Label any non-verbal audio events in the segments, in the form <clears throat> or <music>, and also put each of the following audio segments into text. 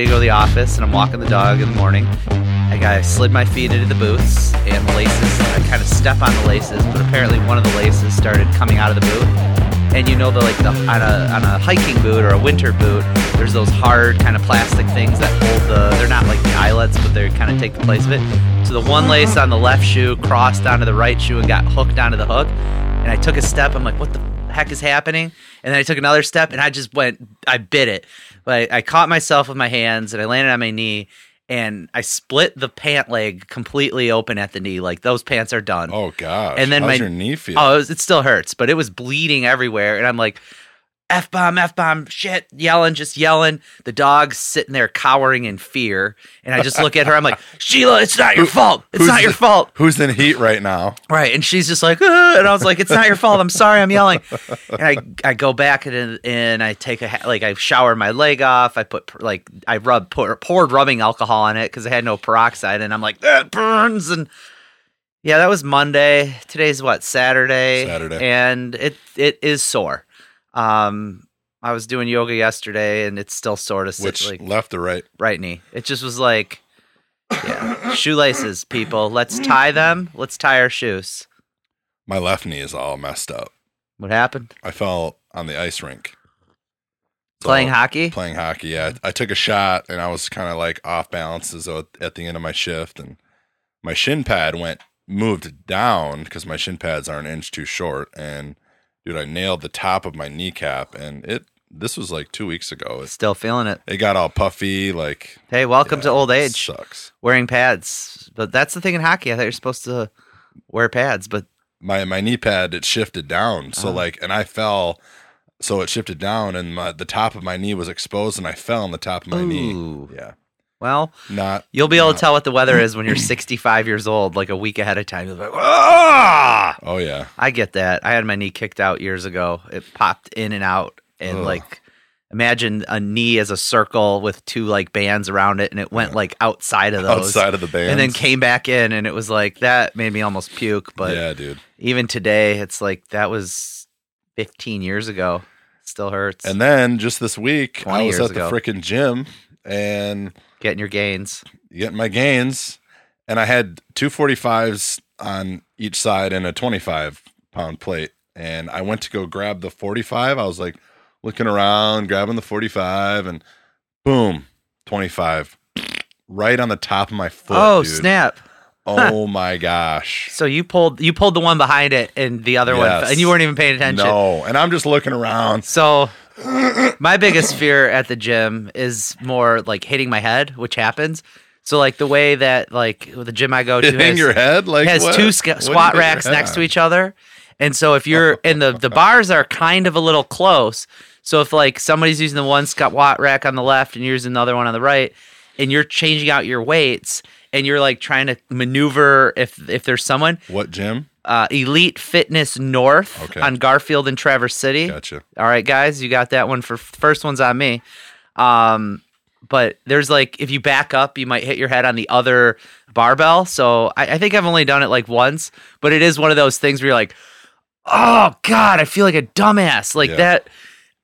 I go to the office and I'm walking the dog in the morning. I I slid my feet into the boots and the laces. I kind of step on the laces, but apparently one of the laces started coming out of the boot. And you know the like the on a on a hiking boot or a winter boot, there's those hard kind of plastic things that hold the. They're not like the eyelets, but they kind of take the place of it. So the one lace on the left shoe crossed onto the right shoe and got hooked onto the hook. And I took a step. I'm like, what the heck is happening? And then I took another step and I just went. I bit it. But I, caught myself with my hands and I landed on my knee and I split the pant leg completely open at the knee. Like those pants are done. Oh gosh. And then How's my- your knee feel? Oh, it, was- it still hurts, but it was bleeding everywhere. And I'm like, F bomb, F bomb, shit, yelling, just yelling. The dog's sitting there cowering in fear. And I just look at her. I'm like, <laughs> Sheila, it's not your fault. It's not your fault. Who's in heat right now? Right. And she's just like, "Ah," and I was like, it's not your fault. I'm sorry. I'm yelling. And I, I go back and, and I take a, like, I shower my leg off. I put, like, I rub, pour, poured rubbing alcohol on it because I had no peroxide. And I'm like, that burns. And yeah, that was Monday. Today's what, Saturday? Saturday. And it, it is sore. Um, I was doing yoga yesterday and it's still sore to sit, Which like, left or right? right knee. It just was like, yeah, shoelaces, people. Let's tie them. Let's tie our shoes. My left knee is all messed up. What happened? I fell on the ice rink. So, Playing hockey? Playing hockey, yeah. I took a shot and I was kind of like off balance though at the end of my shift, and my shin pad went moved down because my shin pads are an inch too short. And dude, I nailed the top of my kneecap, and it. This was like two weeks ago. It, Still feeling it. it got all puffy, like Hey, welcome to old age. Sucks. Wearing pads. But that's the thing in hockey. I thought you're supposed to wear pads, but my my knee pad it shifted down so Oh. like and i fell so it shifted down and my, the top of my knee was exposed and i fell on the top of my knee yeah well, not you'll be able to tell what the weather is when you're <clears throat> 65 years old, like a week ahead of time. You'll be like, ah! oh yeah I get that. I had my knee kicked out years ago. It popped in and out, and Ugh. like, imagine a knee as a circle with two like bands around it, and it went Yeah. like outside of those, outside of the band and then came back in, and it was like that made me almost puke. But yeah dude even today, it's like that was 15 years ago. Still hurts. and then just this week 20 i was at the ago. freaking gym and getting your gains. getting my gains and i had two 45s on each side and a 25 pound plate and i went to go grab the 45 i was like looking around grabbing the 45 and boom 25 right on the top of my foot oh dude. snap! oh my gosh So you pulled you pulled the one behind it, and the other one, and you weren't even paying attention. no and i'm just looking around So my biggest fear at the gym is more like hitting my head, which happens. So like the way that like the gym I go to hitting has, your head like has what? two What sca- do you squat racks next to each other. And so if you're <laughs> and the the bars are kind of a little close. So if like somebody's using the one squat rack on the left and you're using the other one on the right, and you're changing out your weights and you're like trying to maneuver if if there's someone what gym uh, Elite Fitness North Okay. on Garfield and Traverse City. gotcha All right, guys, you got that one for first one's on me. Um, but there's like if you back up, you might hit your head on the other barbell. So I, I think I've only done it like once, but it is one of those things where you're like, oh god, I feel like a dumbass. Like Yeah. that.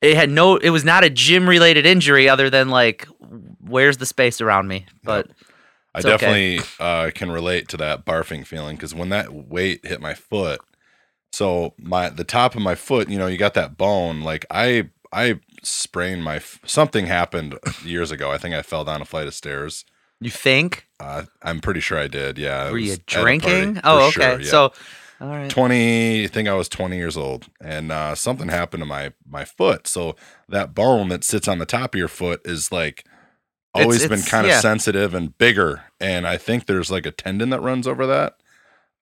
It had no. It was not a gym related injury other than like, where's the space around me? But I It's okay. definitely uh, can relate to that barfing feeling because when that weight hit my foot, so my the top of my foot, you know, you got that bone. Like I I sprained my f- something happened years ago. I think I fell down a flight of stairs. you think Uh, I'm pretty sure I did. Yeah. were you was at a drinking? party, Oh, okay. sure, yeah. So, all right. 20 i think i was 20 years old and uh, something happened to my my foot so that bone that sits on the top of your foot is like It's- always been it's- kind of yeah. sensitive and bigger and i think there's like a tendon that runs over that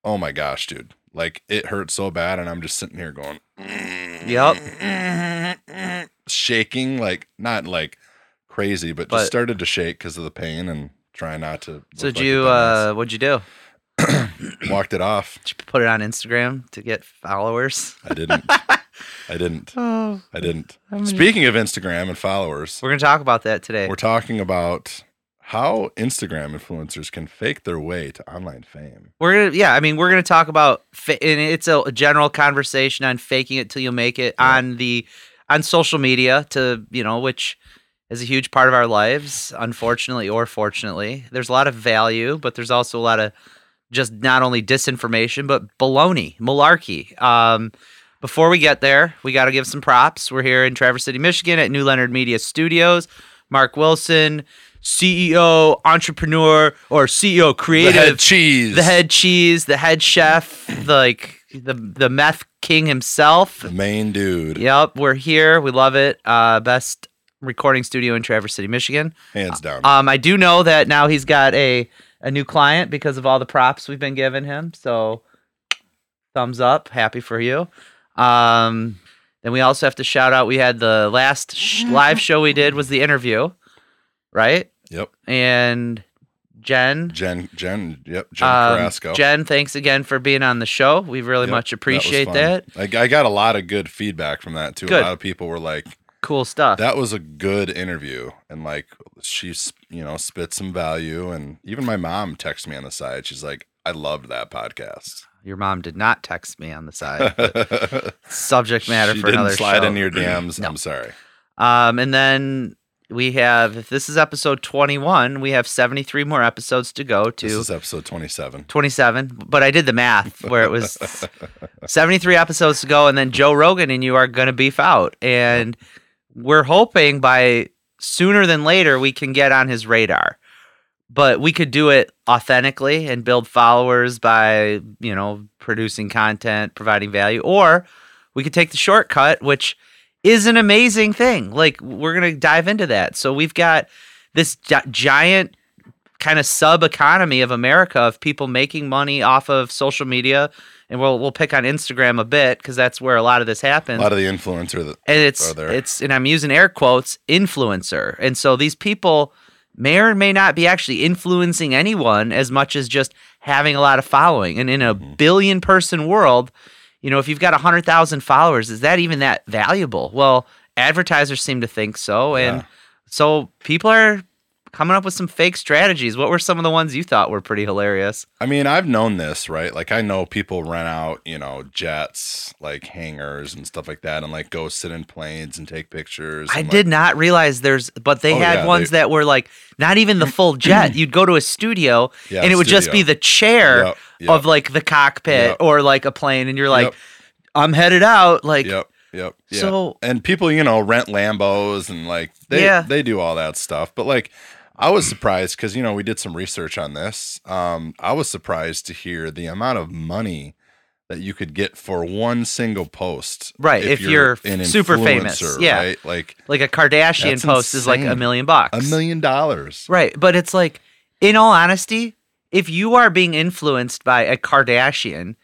oh my gosh dude like it hurts so bad and i'm just sitting here going Yep. <laughs> shaking like not like crazy but, But- just started to shake because of the pain and try not to So did like you? Uh, what'd you do? <clears throat> walked it off Did you put it on Instagram to get followers? i didn't <laughs> i didn't Oh, i didn't I'm Speaking of Instagram and followers, we're gonna talk about that today. we're talking about how Instagram influencers can fake their way to online fame. We're gonna, yeah. I mean, we're gonna talk about, fa- and it's a general conversation on faking it till you make it Yeah. on the on social media to you know, which is a huge part of our lives, unfortunately or fortunately. There's a lot of value, but there's also a lot of just not only disinformation, but baloney, malarkey. Um, before we get there, we got to give some props. We're here in Traverse City, Michigan at New Leonard Media Studios. Mark Wilson, CEO, entrepreneur, or CEO creative. The head cheese. The head cheese, the head chef, the, like the the meth king himself. The main dude. Yep, we're here. We love it. Uh, best recording studio in Traverse City, Michigan. Hands down. Um, I do know that now he's got a a new client because of all the props we've been giving him. So thumbs up, happy for you. Um, then we also have to shout out. We had the last sh- <laughs> live show we did was the interview, right? yep. And Jen, Jen, Jen, yep. Jen um, Carrasco. Jen, thanks again for being on the show. We really Yep, much appreciate fun. that. I, I got a lot of good feedback from that too. Good. A lot of people were like, Cool stuff. "That was a good interview," and like she's you know spit some value. And even my mom texted me on the side. She's like, "I loved that podcast." Your mom did not text me on the side. <laughs> subject matter she for didn't another slide show. into your DMs. No. I'm sorry. Um, and then we have, if this is episode 21, we have 73 more episodes to go to This is episode 27. 27. But I did the math where it was <laughs> 73 episodes to go, and then Joe Rogan and you are going to beef out. And we're hoping by sooner than later we can get on his radar. But we could do it authentically and build followers by, you know, producing content, providing value, or we could take the shortcut, which is an amazing thing. Like we're gonna dive into that. So we've got this gi- giant kind of sub economy of America of people making money off of social media, and we'll we'll pick on Instagram a bit because that's where a lot of this happens. A lot of the influencer that and it's it's and I'm using air quotes influencer, and so these people may or may not be actually influencing anyone as much as just having a lot of following. And in a Mm-hmm. billion person world, you know, if you've got 100,000 followers, is that even that valuable? Well, advertisers seem to think so. And Yeah. so people are coming up with some fake strategies. What were some of the ones you thought were pretty hilarious? I mean, I've known this, right? Like, I know people rent out, you know, jets, like hangars and stuff like that, and like go sit in planes and take pictures. I and, did like, not realize there's, but they Oh, had yeah, ones they- that were like not even the <clears throat> full jet. You'd go to a studio Yeah, and it would just be the chair Yep, yep. of like the cockpit Yep. or like a plane, and you're like. I'm headed out. Like, Yep. Yep. Yeah. So- and people, you know, rent Lambos and like they Yeah. they do all that stuff. But like I was surprised because you know we did some research on this. Um, I was surprised to hear the amount of money that you could get for one single post. Right, if you're an super famous, yeah. right? Like like a Kardashian post is like a million bucks. a million dollars. Right. But it's like, in all honesty, if you are being influenced by a Kardashian,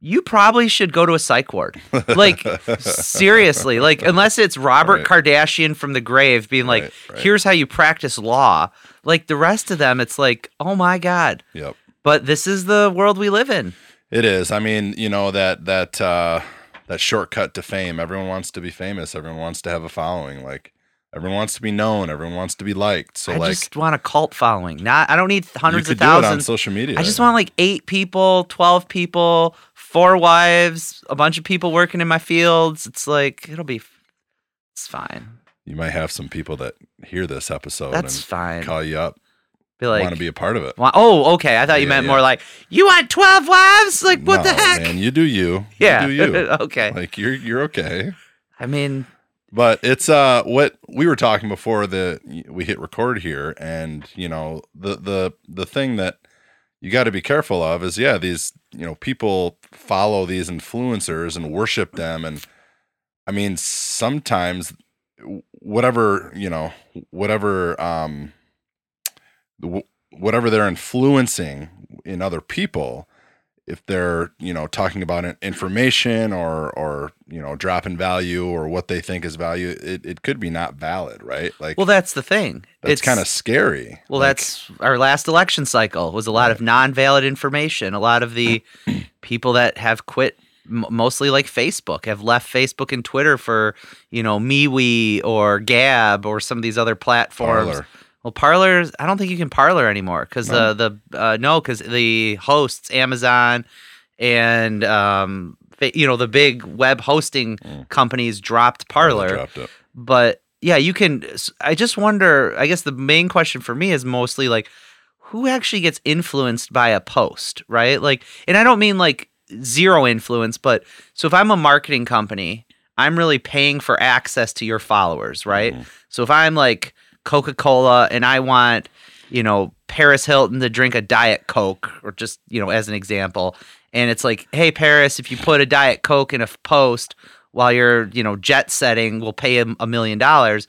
you probably should go to a psych ward. Like, <laughs> seriously. Like, unless it's Robert Right. Kardashian from the grave being like, Right, right. here's how you practice law. Like, the rest of them, it's like, oh my God. Yep. But this is the world we live in. It is. I mean, you know that that uh that shortcut to fame. Everyone wants to be famous. Everyone wants to have a following. Like everyone wants to be known. Everyone wants to be liked. So like I like just want a cult following. Not, I don't need hundreds of it on thousands. social media. I just want like eight people, 12 people, four wives, a bunch of people working in my fields. It's like, it'll be, it's fine. you might have some people that hear this episode That's and fine. call you up, Be like, want to be a part of it. "Wa- oh, okay. I thought you meant yeah. more like, you want 12 wives? Like, what the heck? Man, you do you. yeah. You do <laughs> you. okay. like you're you're okay. I mean, But it's uh what we were talking before the we hit record here, and you know the the the thing that you got to be careful of is yeah these you know people follow these influencers and worship them, and I mean sometimes whatever you know whatever um whatever they're influencing in other people if they're you know talking about information or or you know dropping value or what they think is value it, it could be not valid right like well, that's the thing. that's It's kind of scary Well, Like, that's our last election cycle was a lot of non-valid information. A lot of the <clears throat> people that have quit, mostly like Facebook, have left Facebook and Twitter for you know MeWe or Gab or some of these other platforms. Parler. Well, Parlers, I don't think you can Parler anymore because No. the the uh, no, because the hosts Amazon and um, you know the big web hosting Mm. companies dropped Parler but yeah, you can. I just wonder. I guess the main question for me is mostly like, who actually gets influenced by a post, right? Like, and I don't mean like zero influence, but so if I'm a marketing company, I'm really paying for access to your followers, right? Mhm. So if I'm like Coca Cola and I want, you know, Paris Hilton to drink a Diet Coke, or just, you know, as an example, and it's like, hey, Paris, if you put a Diet Coke in a post while you're, you know, jet setting, we'll pay him a million dollars.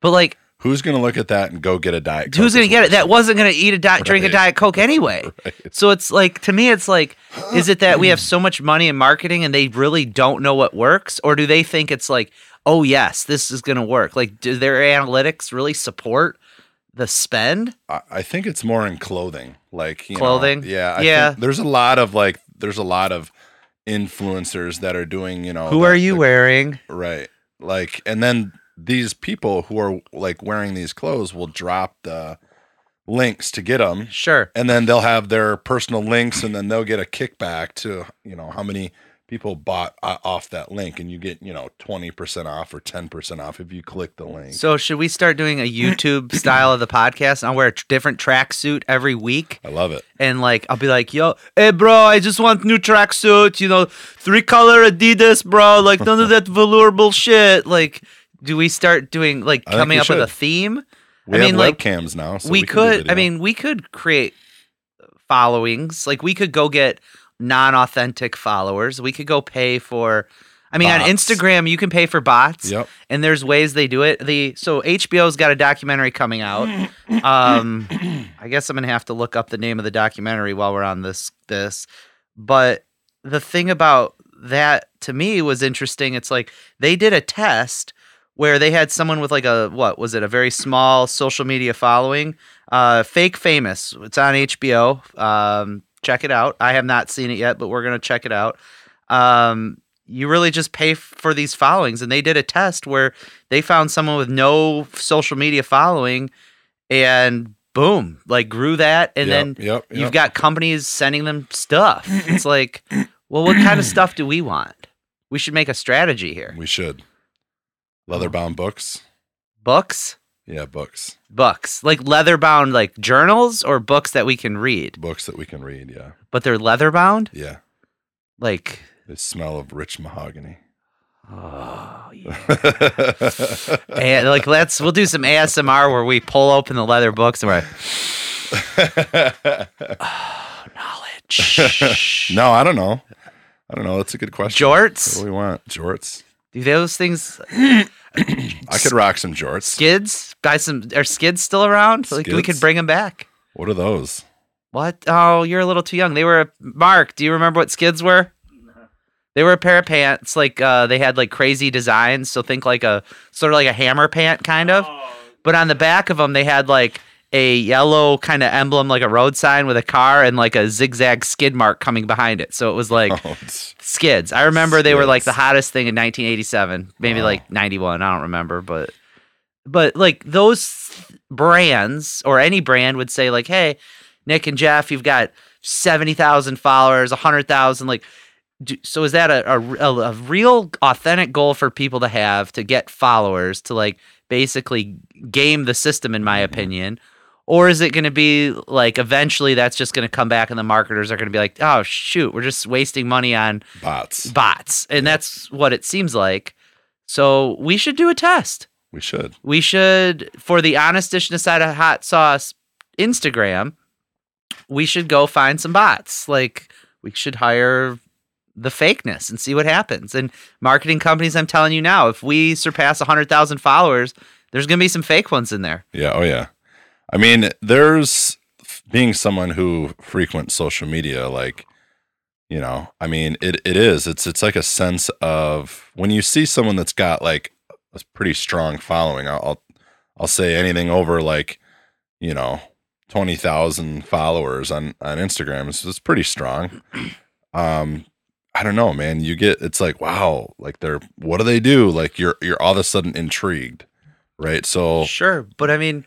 But like, Who's gonna look at that and go get a diet? Coke who's going to get it? That wasn't going to eat a di- drink a Diet Coke anyway. <laughs> Right. So it's like to me, it's like, is it that we have <clears throat> so much money in marketing and they really don't know what works, or do they think it's like, oh yes, this is going to work? Like, do their analytics really support the spend? I I think it's more in clothing, like you know, Clothing? yeah, I Yeah. Think there's a lot of like, there's a lot of influencers that are doing, you know, Who the- are you the- wearing? right? Like, and then these people who are like wearing these clothes will drop the links to get them, Sure. and then they'll have their personal links, and then they'll get a kickback to you know how many people bought uh, off that link, and you get you know twenty percent off or ten percent off if you click the link. So should we start doing a YouTube <coughs> style of the podcast? I'll wear a different tracksuit every week, I love it. and like I'll be like, "Yo, hey, bro, I just want new tracksuit. You know, three color Adidas, bro. Like none of that <laughs> velour bullshit. Like, do we start doing like coming up with a theme? We I have mean, like, webcams now, so we, we, could. I mean, we could create followings. Like we could go get non-authentic followers. We could go pay for. I mean, on Instagram, you can pay for bots Yep. and there's ways they do it. The so HBO's got a documentary coming out. <coughs> Um, I guess I'm gonna have to look up the name of the documentary while we're on this this. But the thing about that to me was interesting. It's like they did a test where they had someone with like a what was it a very small social media following, uh, fake famous. It's on HBO. Um, check it out. I have not seen it yet, but we're gonna check it out. Um, you really just pay f- for these followings, and they did a test where they found someone with no social media following, and boom, like grew that, and Yep, then yep, you've got companies sending them stuff. It's like, <laughs> well, what kind of stuff do we want? We should make a strategy here. We should. Leather bound books. Books, Yeah, books. books, like leather bound, like journals or books that we can read, Books that we can read. Yeah. but they're leather bound. Yeah. Like, the smell of rich mahogany. oh yeah. <laughs> And like let's we'll do some ASMR where we pull open the leather books and we're like, oh, knowledge. <laughs> no, I don't know. I don't know. That's a good question. Jorts? What do we want? Jorts. Do those things <clears throat> I could rock some jorts. skids? Buy some are skids still around? Like we could bring them back. What are those? What? Oh, you're a little too young. They were Mark, do you remember what skids were? They were a pair of pants, like uh, they had like crazy designs. So think like a sort of like a hammer pant, kind of. But on the back of them, they had like a yellow kind of emblem, like a road sign with a car and like a zigzag skid mark coming behind it. So it was like <laughs> Oh, skids. I remember they were like the hottest thing in 1987, maybe Wow. like 91. I don't remember, but but like those brands or any brand would say like, "Hey, Nik and Geoff, you've got 70,000 followers, 100,000 like do, so is that a, a, a, real authentic goal for people to have to get followers to like basically game the system in my Mhm. opinion or is it going to be like eventually that's just going to come back and the marketers are going to be like oh shoot we're just wasting money on bots. bots and that's what it seems like so we should do a test We should. we should for the honest dish and a side of hot sauce instagram we should go find some bots like we should hire the fakeness and see what happens and marketing companies i'm telling you now if we surpass 100000 followers there's going to be some fake ones in there Yeah. Oh, yeah. I mean, there's being someone who frequents social media, like, you know, I mean, it, it is. It's it's like a sense of when you see someone that's got like a pretty strong following. I'll I'll, say anything over like, you know, twenty thousand followers on on Instagram is it's pretty strong. Um, I don't know, man. You get it's like wow, like they're what do they do? Like you're you're all of a sudden intrigued, right? So Sure, but I mean,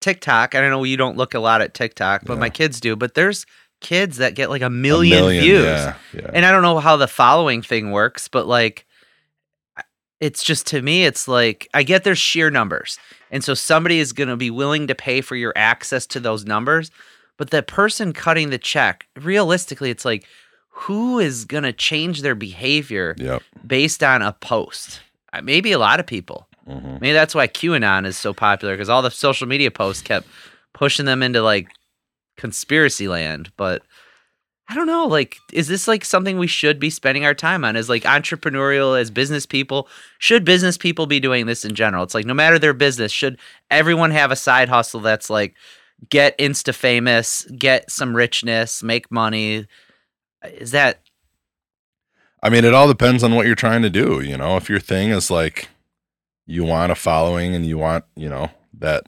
TikTok. I don't know. You don't look a lot at TikTok, but Yeah. my kids do. But there's kids that get like a a million, views, Yeah, yeah. and I don't know how the following thing works, but like, it's just to me it's like i get there's sheer numbers and so somebody is going to be willing to pay for your access to those numbers but the person cutting the check realistically it's like who is going to change their behavior Yep. based on a post Uh, maybe a lot of people hmm maybe that's why qanon is so popular because all the social media posts kept pushing them into like conspiracy land but I don't know. Like, is this like something we should be spending our time on? As like entrepreneurial, as business people, should business people be doing this in general? It's like no matter their business, should everyone have a side hustle that's like get insta famous, get some richness, make money? Is that I mean, it all depends on what you're trying to do. You know, if your thing is like you want a following and you want, you know, that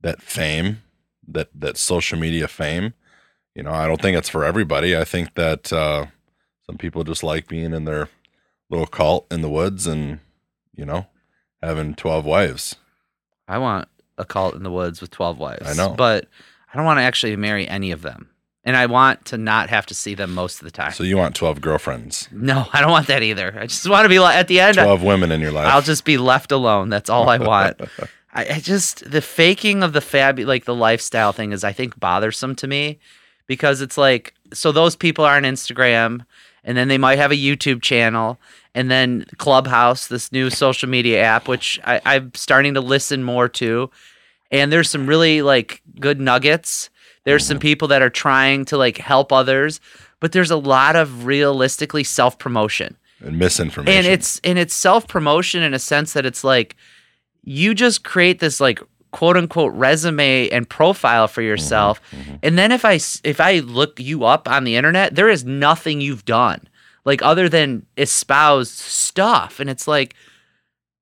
that fame, that that social media fame, you know, I don't think it's for everybody. I think that uh, some people just like being in their little cult in the woods and you know having twelve wives. I want a cult in the woods with twelve wives. I know. but I don't want to actually marry any of them, and I want to not have to see them most of the time. So you want twelve girlfriends, no, <laughs> I don't want that either. I just want to be like at the end. twelve women in your life. I'll just be left alone. That's all I want. <laughs> I, I just the faking of the fab like the lifestyle thing is I think bothersome to me because it's like so those people are on Instagram and then they might have a YouTube channel and then Clubhouse, this new social media app, which I, I'm starting to listen more to. And there's some really like good nuggets. There's some people that are trying to like help others, but there's a lot of realistically self promotion and misinformation. and it's and it's self promotion in a sense that it's like you just create this like quote unquote resume and profile for yourself. and then if i if i look you up on the internet there is nothing you've done like other than espouse stuff. And it's like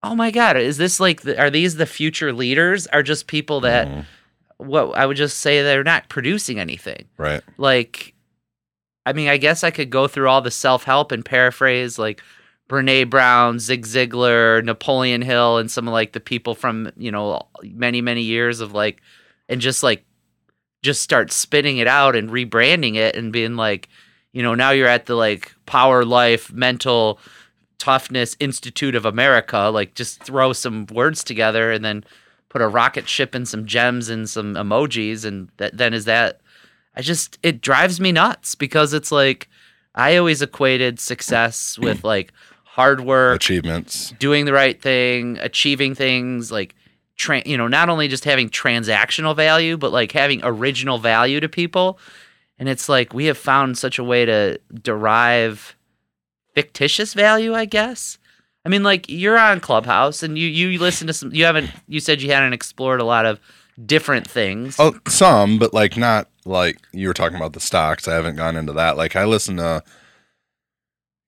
oh my god is this like the, are these the future leaders? Are just people that Mhm. What i would just say they're not producing anything right. like I mean, I guess I could go through all the self help and paraphrase like Brene Brown, Zig Ziglar, Napoleon Hill, and some of like the people from, you know, many, many years of like, and just like, just start spitting it out and rebranding it and being like, you know, now you're at the like Power Life Mental Toughness Institute of America. Like, just throw some words together and then put a rocket ship and some gems and some emojis. And that then is that I just it drives me nuts because it's like I always equated success <clears throat> with like hard work, Achievements. doing the right thing, achieving things like tra- you know, not only just having transactional value, but like having original value to people. And it's like we have found such a way to derive fictitious value, I guess. I mean, like you're on Clubhouse and you you listen to some. You haven't. You said you hadn't explored a lot of different things. Oh, some, but like not like you were talking about the stocks. I haven't gone into that. Like I listen to,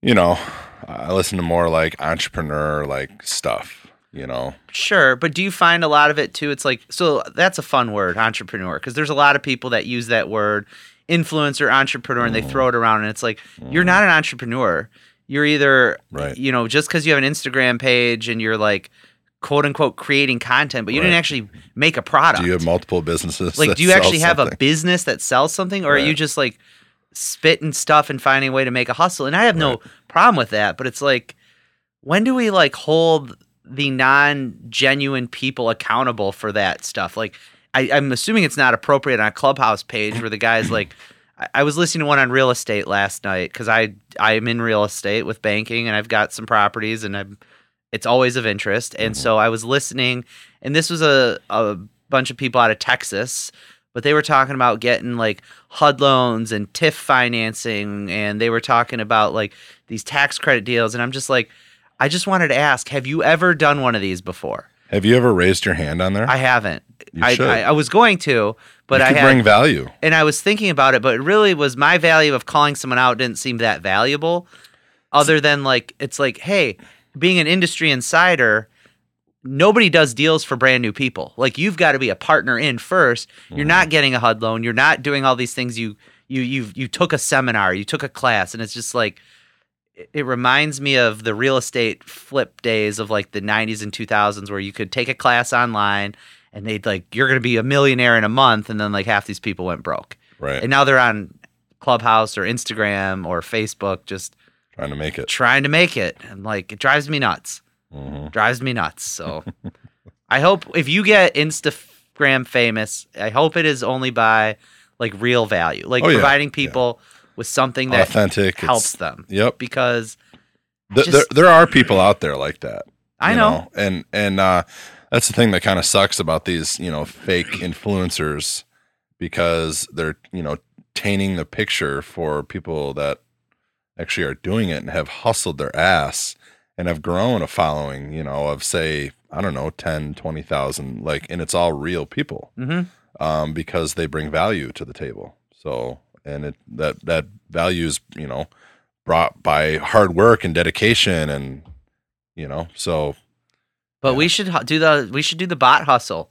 you know, I listen to more like entrepreneur like stuff. You know, Sure, but do you find a lot of it too? It's like so that's a fun word, entrepreneur, because there's a lot of people that use that word, influencer, entrepreneur, and they throw it around, and it's like you're mm. not an entrepreneur. You're either, Right. you know, just because you have an Instagram page and you're like, quote unquote, creating content, but you didn't actually make a product. do you have multiple businesses? like, do you actually have a business that sells something, or are you just like spitting stuff and finding a way to make a hustle? And I have no Right. problem with that, but it's like, when do we like hold the non-genuine people accountable for that stuff? Like, I, I'm assuming it's not appropriate on a clubhouse page where the guy's like, I, I was listening to one on real estate last night because I I'm in real estate with banking and I've got some properties and I'm it's always of interest. And mm-hmm. so I was listening, and this was a a bunch of people out of Texas. But they were talking about getting like HUD loans and TIF financing, and they were talking about like these tax credit deals. And I'm just like, I just wanted to ask, have you ever done one of these before? Have you ever raised your hand on there? I haven't. You I. I I was going to, but I could had bring value. and I was thinking about it, but it really was my value of calling someone out didn't seem that valuable. Other than like it's like, hey, being an industry insider, nobody does deals for brand new people. Like you've got to be a partner in 1st you You're not mm-hmm. getting a HUD loan. You're not doing all these things. You you you you took a seminar, you took a class, and it's just like it reminds me of the real estate flip days of like the 90s and 2000s where you could take a class online and they'd like you're going to be a millionaire in a month and then like half these people went broke Right. and now they're on clubhouse or instagram or facebook just Trying to make it. trying to make it and like it drives me nuts Mhm. Drives me nuts. So <laughs> I hope if you get Instagram famous, I hope it is only by like real value, like Oh, yeah. providing people with something that Authentic. helps it's- them. Yep. Because Th- just- there, there are people out there like that. I you know. and and uh, that's the thing that kind of sucks about these you know fake influencers because they're you know tainting the picture for people that actually are doing it and have hustled their ass and have grown a following you know of say i don't know 10 20,000 like and it's all real people hmm um, because they bring value to the table. So and it that that value is you know brought by hard work and dedication and you know so but Yeah. we should do the we should do the bot hustle.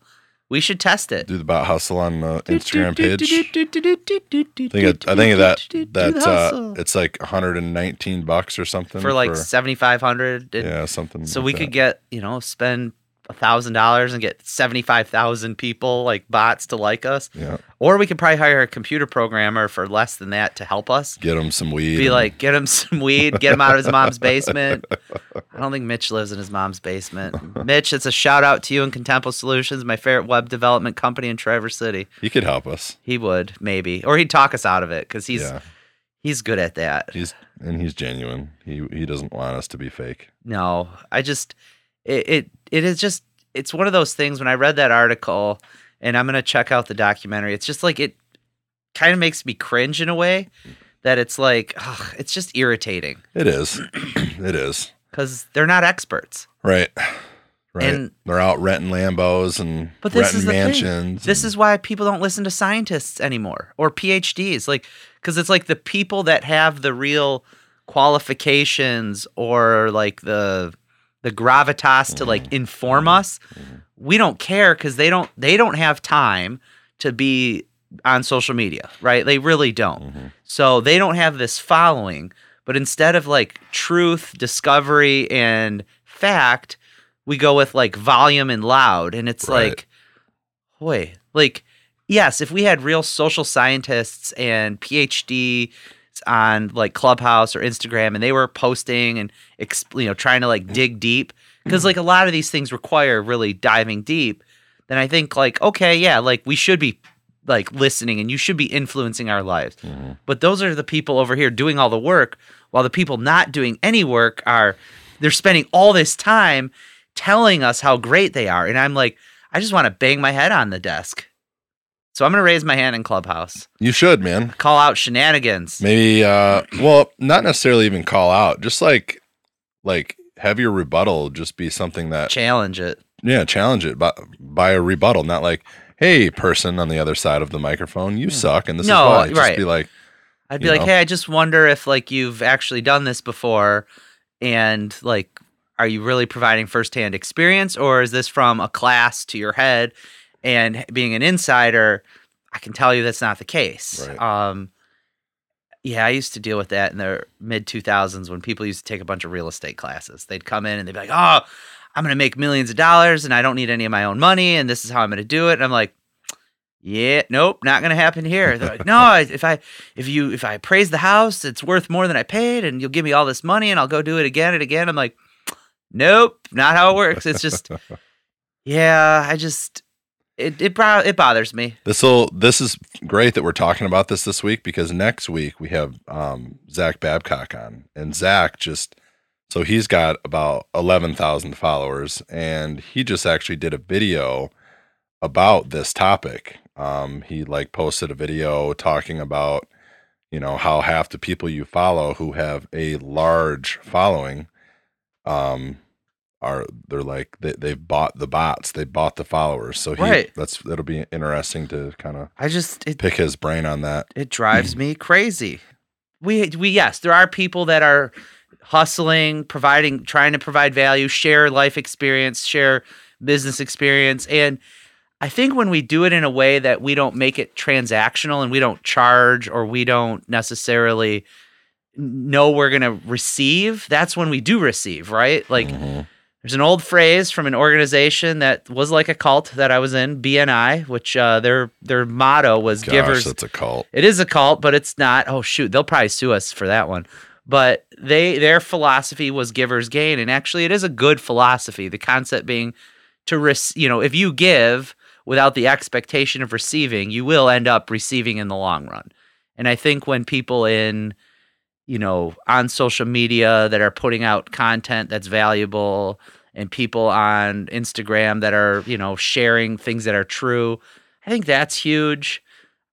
We should test it. do the bot hustle on the Instagram page. I think I think that that uh, it's like 119 bucks or something for like seventy five hundred. yeah something. So like we that. could get you know spend thousand dollars and get seventy five thousand people like bots to like us, yeah or we could probably hire a computer programmer for less than that to help us. get him some weed. Be like, get him some weed, get him out of his mom's basement. <laughs> I don't think Mitch lives in his mom's basement. Mitch, it's a shout out to you and Contempo Solutions, my favorite web development company in Traverse City. he could help us. He would maybe, or he'd talk us out of it because he's yeah, he's good at that. he's and he's genuine. He he doesn't want us to be fake. No, I just it, it it is just it's one of those things when I read that article and I'm gonna check out the documentary. It's just like it kind of makes me cringe in a way that it's like ugh, it's just irritating It is, <clears throat> it is because they're not experts. right, right. And- They're out renting Lambos and But this renting is the thing. mansions. This and- is why people don't listen to scientists anymore or PhDs, like because it's like the people that have the real qualifications or like the the gravitas to like inform us. We don't care because they don't they don't have time to be on social media, right? They really don't. Mhm. So they don't have this following, but instead of like truth, discovery, and fact, we go with like volume and loud. And it's Right. like, boy, like, yes, if we had real social scientists and PhD on like Clubhouse or Instagram and they were posting and, you know, trying to like dig deep, because like a lot of these things require really diving deep, then I think like, okay, yeah, like we should be like listening and you should be influencing our lives. Mhm. But those are the people over here doing all the work, while the people not doing any work are they're spending all this time telling us how great they are. And I'm like, I just want to bang my head on the desk. So I'm gonna raise my hand in Clubhouse. You should, man. Call out shenanigans. Maybe uh well, not necessarily even call out. Just like like have your rebuttal just be something that Challenge it. yeah, challenge it by by a rebuttal, not like, hey, person on the other side of the microphone, you suck and this No, is why. Just right. be like, I'd be like, know? hey, I just wonder if like you've actually done this before and like are you really providing firsthand experience or is this from a class to your head and being an insider i can tell you that's not the case. Right. um yeah i used to deal with that in the mid 2000s when people used to take a bunch of real estate classes. They'd come in and they'd be like oh i'm going to make millions of dollars and i don't need any of my own money and this is how i'm going to do it. And i'm like yeah nope not going to happen here. They're like <laughs> no if i if you if i appraise the house it's worth more than i paid and you'll give me all this money and i'll go do it again and again. I'm like nope not how it works. It's just <laughs> yeah i just it it, bro- it bothers me This will. This is great that we're talking about this this week because next week we have um, Zach Babcock on, and Zach just so he's got about eleven thousand followers, and he just actually did a video about this topic. Um, he like posted a video talking about you know how half the people you follow who have a large following um are they're like they, they've bought the bots they bought the followers so he Right. that's that'll be interesting to kind of i just it pick his brain on that it drives me crazy. We we yes, there are people that are hustling, providing trying to provide value, share life experience, share business experience and I think when we do it in a way that we don't make it transactional and we don't charge or we don't necessarily know we're going to receive, that's when we do receive, right? Like Mhm. There's an old phrase from an organization that was like a cult that I was in, BNI, which uh, their their motto was gosh givers that's a cult it is a cult, but it's not. Oh shoot, they'll probably sue us for that one. but they their philosophy was givers gain and actually it is a good philosophy the concept being to res- you know if you give without the expectation of receiving you will end up receiving in the long run and i think when people in you know on social media that are putting out content that's valuable and people on instagram that are you know sharing things that are true i think that's huge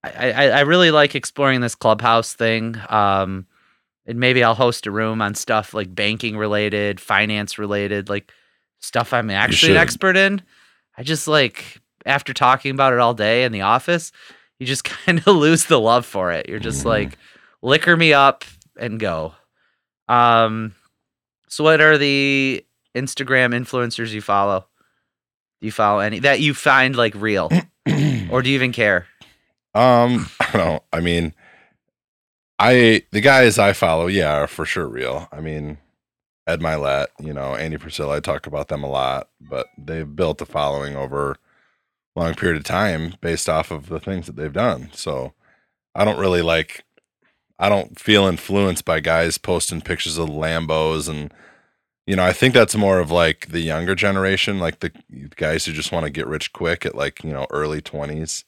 i i, I really like exploring this clubhouse thing um and maybe I'll host a room on stuff like banking related, finance related, like stuff I'm actually an expert in. I just like after talking about it all day in the office, you just <laughs> kind of lose the love for it. You're just Mhm. like liquor me up and go. Um so what are the Instagram influencers you follow? Do you follow any that you find like real <clears throat> or do you even care? Um, <laughs> I don't know. I mean, I the guys I follow, yeah, are for sure real. I mean, Ed Mylett, you know, Andy Frisella, I talk about them a lot, but they've built a following over a long period of time based off of the things that they've done. So I don't really like I don't feel influenced by guys posting pictures of Lambos and you know, I think that's more of like the younger generation, like the guys who just want to get rich quick at like, you know, early 20s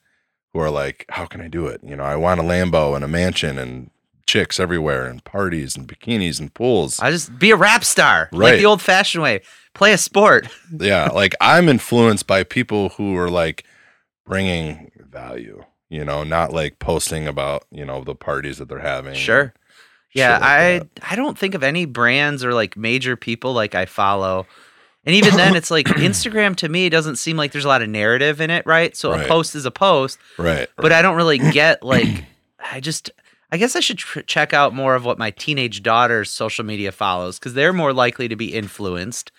who are like, how can I do it? You know, I want a Lambo and a mansion and chicks everywhere and parties and bikinis and pools. I just be a rap star, like Right. the old fashioned way. Play a sport. <laughs> yeah, like I'm influenced by people who are like bringing value, you know, not like posting about, you know, the parties that they're having. Sure. shit Yeah, I. I don't think of any brands or like major people like I follow. And even then it's like <coughs> Instagram to me doesn't seem like there's a lot of narrative in it, right? So a post is a post, Right. but I don't really get <coughs> like I just I guess I should tr- check out more of what my teenage daughter's social media follows cuz they're more likely to be influenced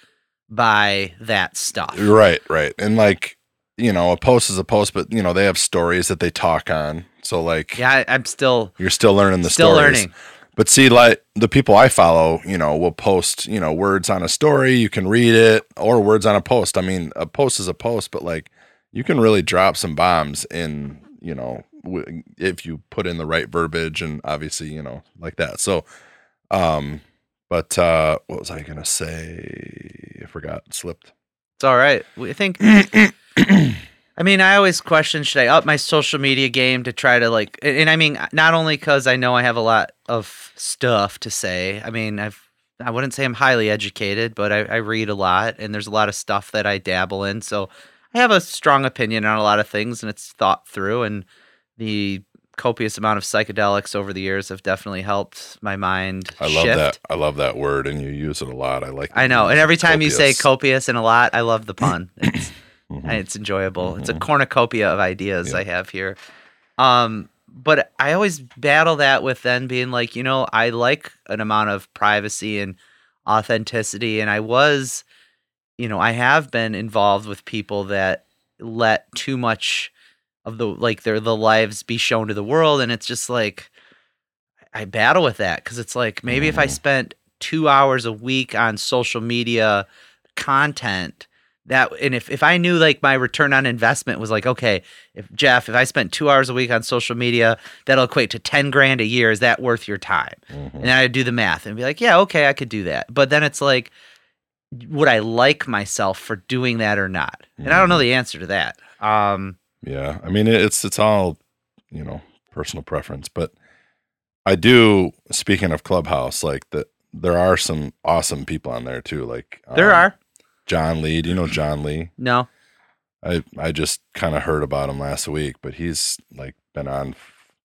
by that stuff. Right, right. And like, you know, a post is a post, but you know, they have stories that they talk on. So like Yeah, I, I'm still you're still learning the still stories. learning. But see, like the people I follow, you know, will post, you know, words on a story. You can read it or words on a post. I mean, a post is a post, but like you can really drop some bombs in, you know, w- if you put in the right verbiage and obviously, you know, like that. So, um, but uh, what was I gonna say? I forgot. Slipped. It's all right. I think <clears throat> I mean, I always question should I up my social media game to try to like, and I mean, not only because I know I have a lot of stuff to say. I mean, I've, I wouldn't say I'm highly educated, but I, I read a lot and there's a lot of stuff that I dabble in. So I have a strong opinion on a lot of things and it's thought through. And the copious amount of psychedelics over the years have definitely helped my mind. I love shift. that. I love that word, and you use it a lot. I like. It. I know. And every time you say copious. copious and a lot, I love the pun. <clears throat> It's, Mhm. and it's enjoyable. It's a Mhm. cornucopia of ideas Yeah. I have here. Um, but I always battle that with then being like, you know, I like an amount of privacy and authenticity, and I was, you know, I have been involved with people that let too much of the like their the lives be shown to the world, and it's just like I battle with that because it's like maybe if I Mhm. spent two hours a week on social media content that and if, if i knew like my return on investment was like okay if geoff if i spent two hours a week on social media that'll equate to 10 grand a year is that worth your time Mhm. and i'd do the math and be like yeah okay i could do that but then it's like would i like myself for doing that or not and i don't know the answer to that um Yeah, I mean it's it's all you know personal preference, but I do. Speaking of Clubhouse, like that, there are some awesome people on there too. Like there um, are John Lee. Do you know John Lee? no I I just kind of heard about him last week, but he's like been on.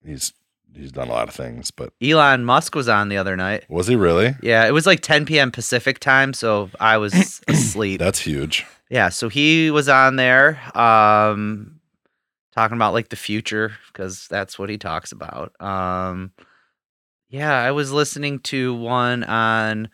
He's he's done a lot of things, but elon musk was on the other night was he really? yeah it was like 10 p.m pacific time so i was <clears throat> asleep That's huge. Yeah, so he was on there um talking about like the future because that's what he talks about. Um yeah, I was listening to one on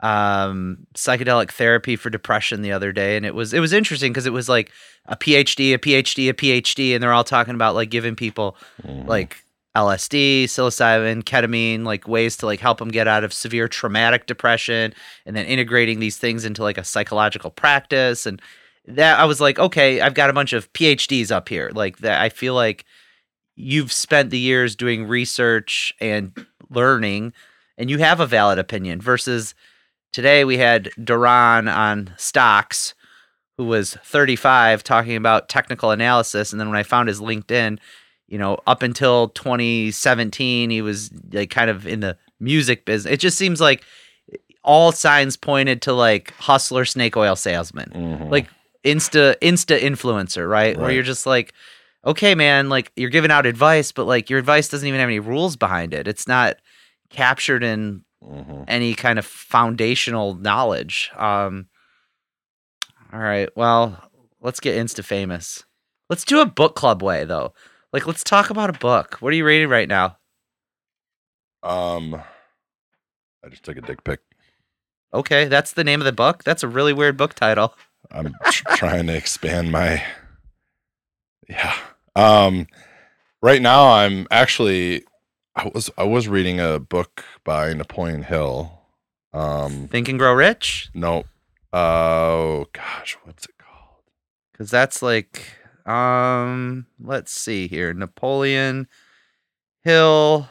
um psychedelic therapy for depression the other day and it was it was interesting because it was like a PhD, a PhD, a PhD and they're all talking about like giving people Mhm. like LSD, psilocybin, ketamine, like ways to like help them get out of severe traumatic depression and then integrating these things into like a psychological practice and that I was like, okay, I've got a bunch of PhDs up here. Like that I feel like you've spent the years doing research and learning and you have a valid opinion versus today we had Duran on stocks who was 35 talking about technical analysis and then when I found his LinkedIn, you know, up until 2017 he was like kind of in the music business. It just seems like all signs pointed to like hustler snake oil salesman. Mhm. Like insta insta influencer, right? Where you're just like okay man, like you're giving out advice but like your advice doesn't even have any rules behind it. It's not captured in Mhm. any kind of foundational knowledge. Um, all right, well, let's get insta famous. Let's do a book club way though. Like, let's talk about a book. What are you reading right now? Um, I just took a dick pic. Okay, that's the name of the book. That's a really weird book title. I'm tr- trying to expand my. Yeah. Um, right now I'm actually, I was I was reading a book by Napoleon Hill. Um, Think and Grow Rich, no, oh gosh, what's it called? because that's like, um, let's see here, Napoleon Hill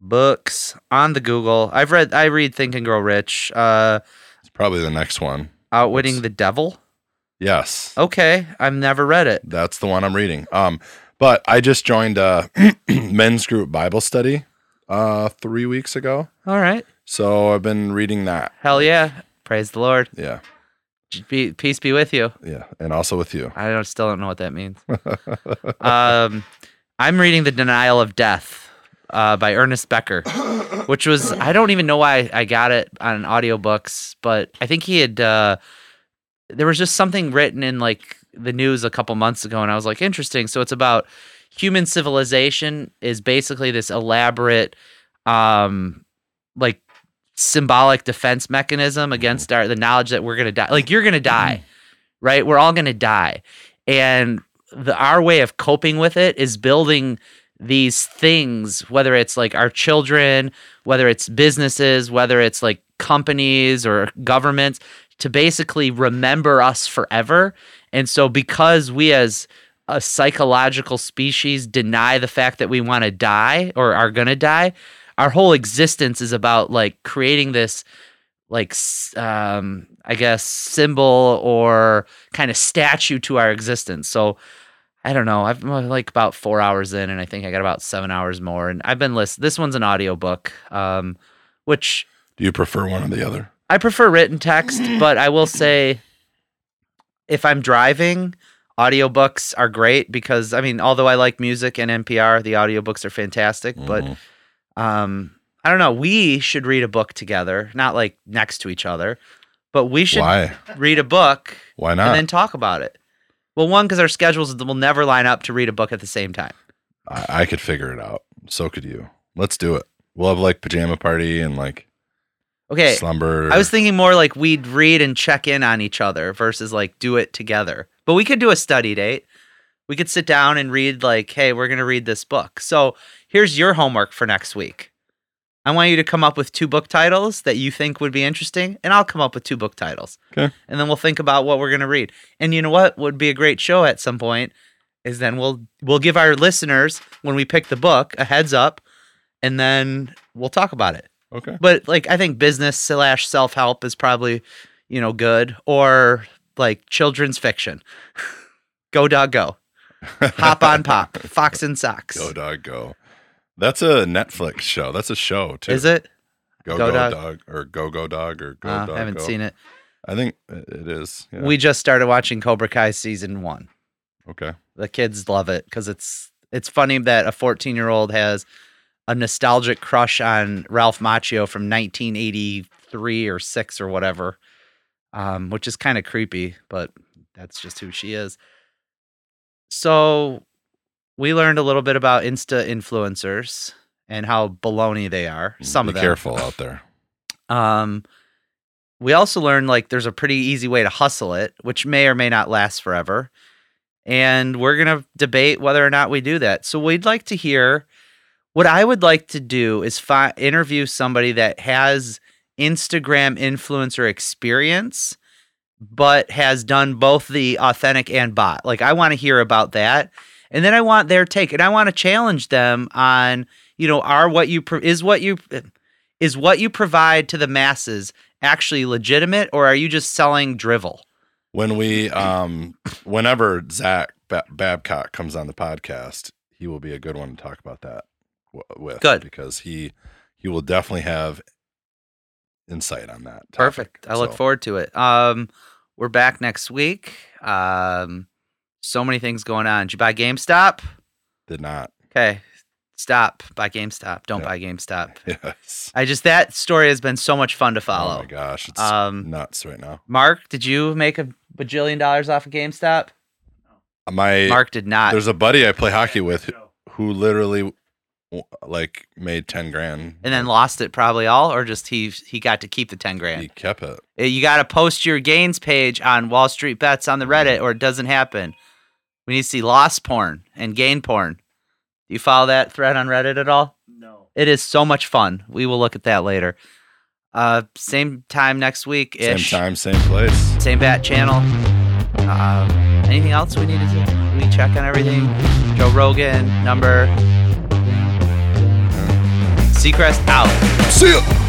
books on the Google. I've read. I read Think and Grow Rich. Uh, It's probably the next one. Outwitting the Devil. Yes, Okay, I've never read it. that's the one I'm reading. Um, but I just joined a <clears throat> men's group Bible study uh three weeks ago, All right. so I've been reading that. Hell yeah. Praise the Lord. Yeah, Be, peace be with you. yeah, and also with you. I don't, still don't know what that means. <laughs> um, I'm reading The Denial of Death uh, by Ernest Becker, which was, I don't even know why I got it on audiobooks, but I think he had, uh, there was just something written in like the news a couple months ago, and I was like, interesting. So it's about human civilization is basically this elaborate, um, like symbolic defense mechanism against our the knowledge that we're gonna die. Like you're gonna die, <clears throat> right? We're all gonna die, and the our way of coping with it is building these things, whether it's like our children, whether it's businesses, whether it's like companies or governments, to basically remember us forever. And so, because we as a psychological species deny the fact that we want to die or are going to die, our whole existence is about like creating this like um i guess symbol or kind of statue to our existence so i don't know i've I'm like about four hours in and i think i got about seven hours more and i've been listening this one's an audiobook um which Do you prefer one or the other? I prefer written text, but I will say if I'm driving, audiobooks are great because I mean, although I like music and NPR, the audiobooks are fantastic, Mhm. but um I don't know, we should read a book together, not like next to each other, but we should Why? read a book Why not? and then talk about it. Well, one because our schedules will never line up to read a book at the same time. I, I could figure it out. So could you. Let's do it. We'll have like pajama party and like Okay, slumber. I was thinking more like we'd read and check in on each other versus like do it together. But we could do a study date. We could sit down and read like, hey, we're going to read this book. So here's your homework for next week. I want you to come up with two book titles that you think would be interesting, and I'll come up with two book titles. Okay. And then we'll think about what we're going to read. And you know what would be a great show at some point is then we'll we'll give our listeners when we pick the book a heads up, and then we'll talk about it okay. but like I think business slash self help is probably you know good or like children's fiction. <laughs> go dog go, hop on pop, <laughs> fox and socks. Go dog go. That's a Netflix show. That's a show too. Is it? Go Go go, Dog? dog? or go go dog or go Uh, dog I haven't go? seen it. I think it is. Yeah. We just started watching Cobra Kai season one. okay. The kids love it because it's it's funny that a 14 year old has a nostalgic crush on Ralph Macchio from 1983 or six or whatever, um, which is kind of creepy, but that's just who she is. So we learned a little bit about Insta influencers and how baloney they are. Some Be of them. careful out there. <laughs> Um, we also learned like there's a pretty easy way to hustle it, which may or may not last forever. And we're going to debate whether or not we do that. So we'd like to hear what I would like to do is fi- interview somebody that has Instagram influencer experience, but has done both the authentic and bot. Like, I want to hear about that. and then I want their take, and I want to challenge them on, you know, are what you pro- is what you is what you provide to the masses actually legitimate, or are you just selling drivel? When we, um, whenever Zach ba- Babcock comes on the podcast, he will be a good one to talk about that with. Good. because he he will definitely have insight on that. topic. Perfect. I look forward to it. Um, we're back next week. Um, so many things going on. Did you buy GameStop? Did not. Okay, stop. Buy GameStop. Don't Yeah. buy GameStop. <laughs> Yes. I just that story has been so much fun to Oh follow. my gosh, it's Um, nuts right now. Mark, did you make a bajillion dollars off of GameStop? My Mark did not. there's a buddy I play hockey with who- who literally like made ten grand and then lost it probably all, or just he he got to keep the ten grand. he kept it. Uh, You got to post your gains page on Wall Street Bets on the Reddit, or it doesn't happen. We need to see loss porn and gain porn. Do you follow that thread on Reddit at all? No. It is so much fun. We will look at that later. Uh, same time next week Same time, same place. Same bat channel. Um, anything else we need to do? We check on everything. Joe Rogan number. Seacrest out. See ya.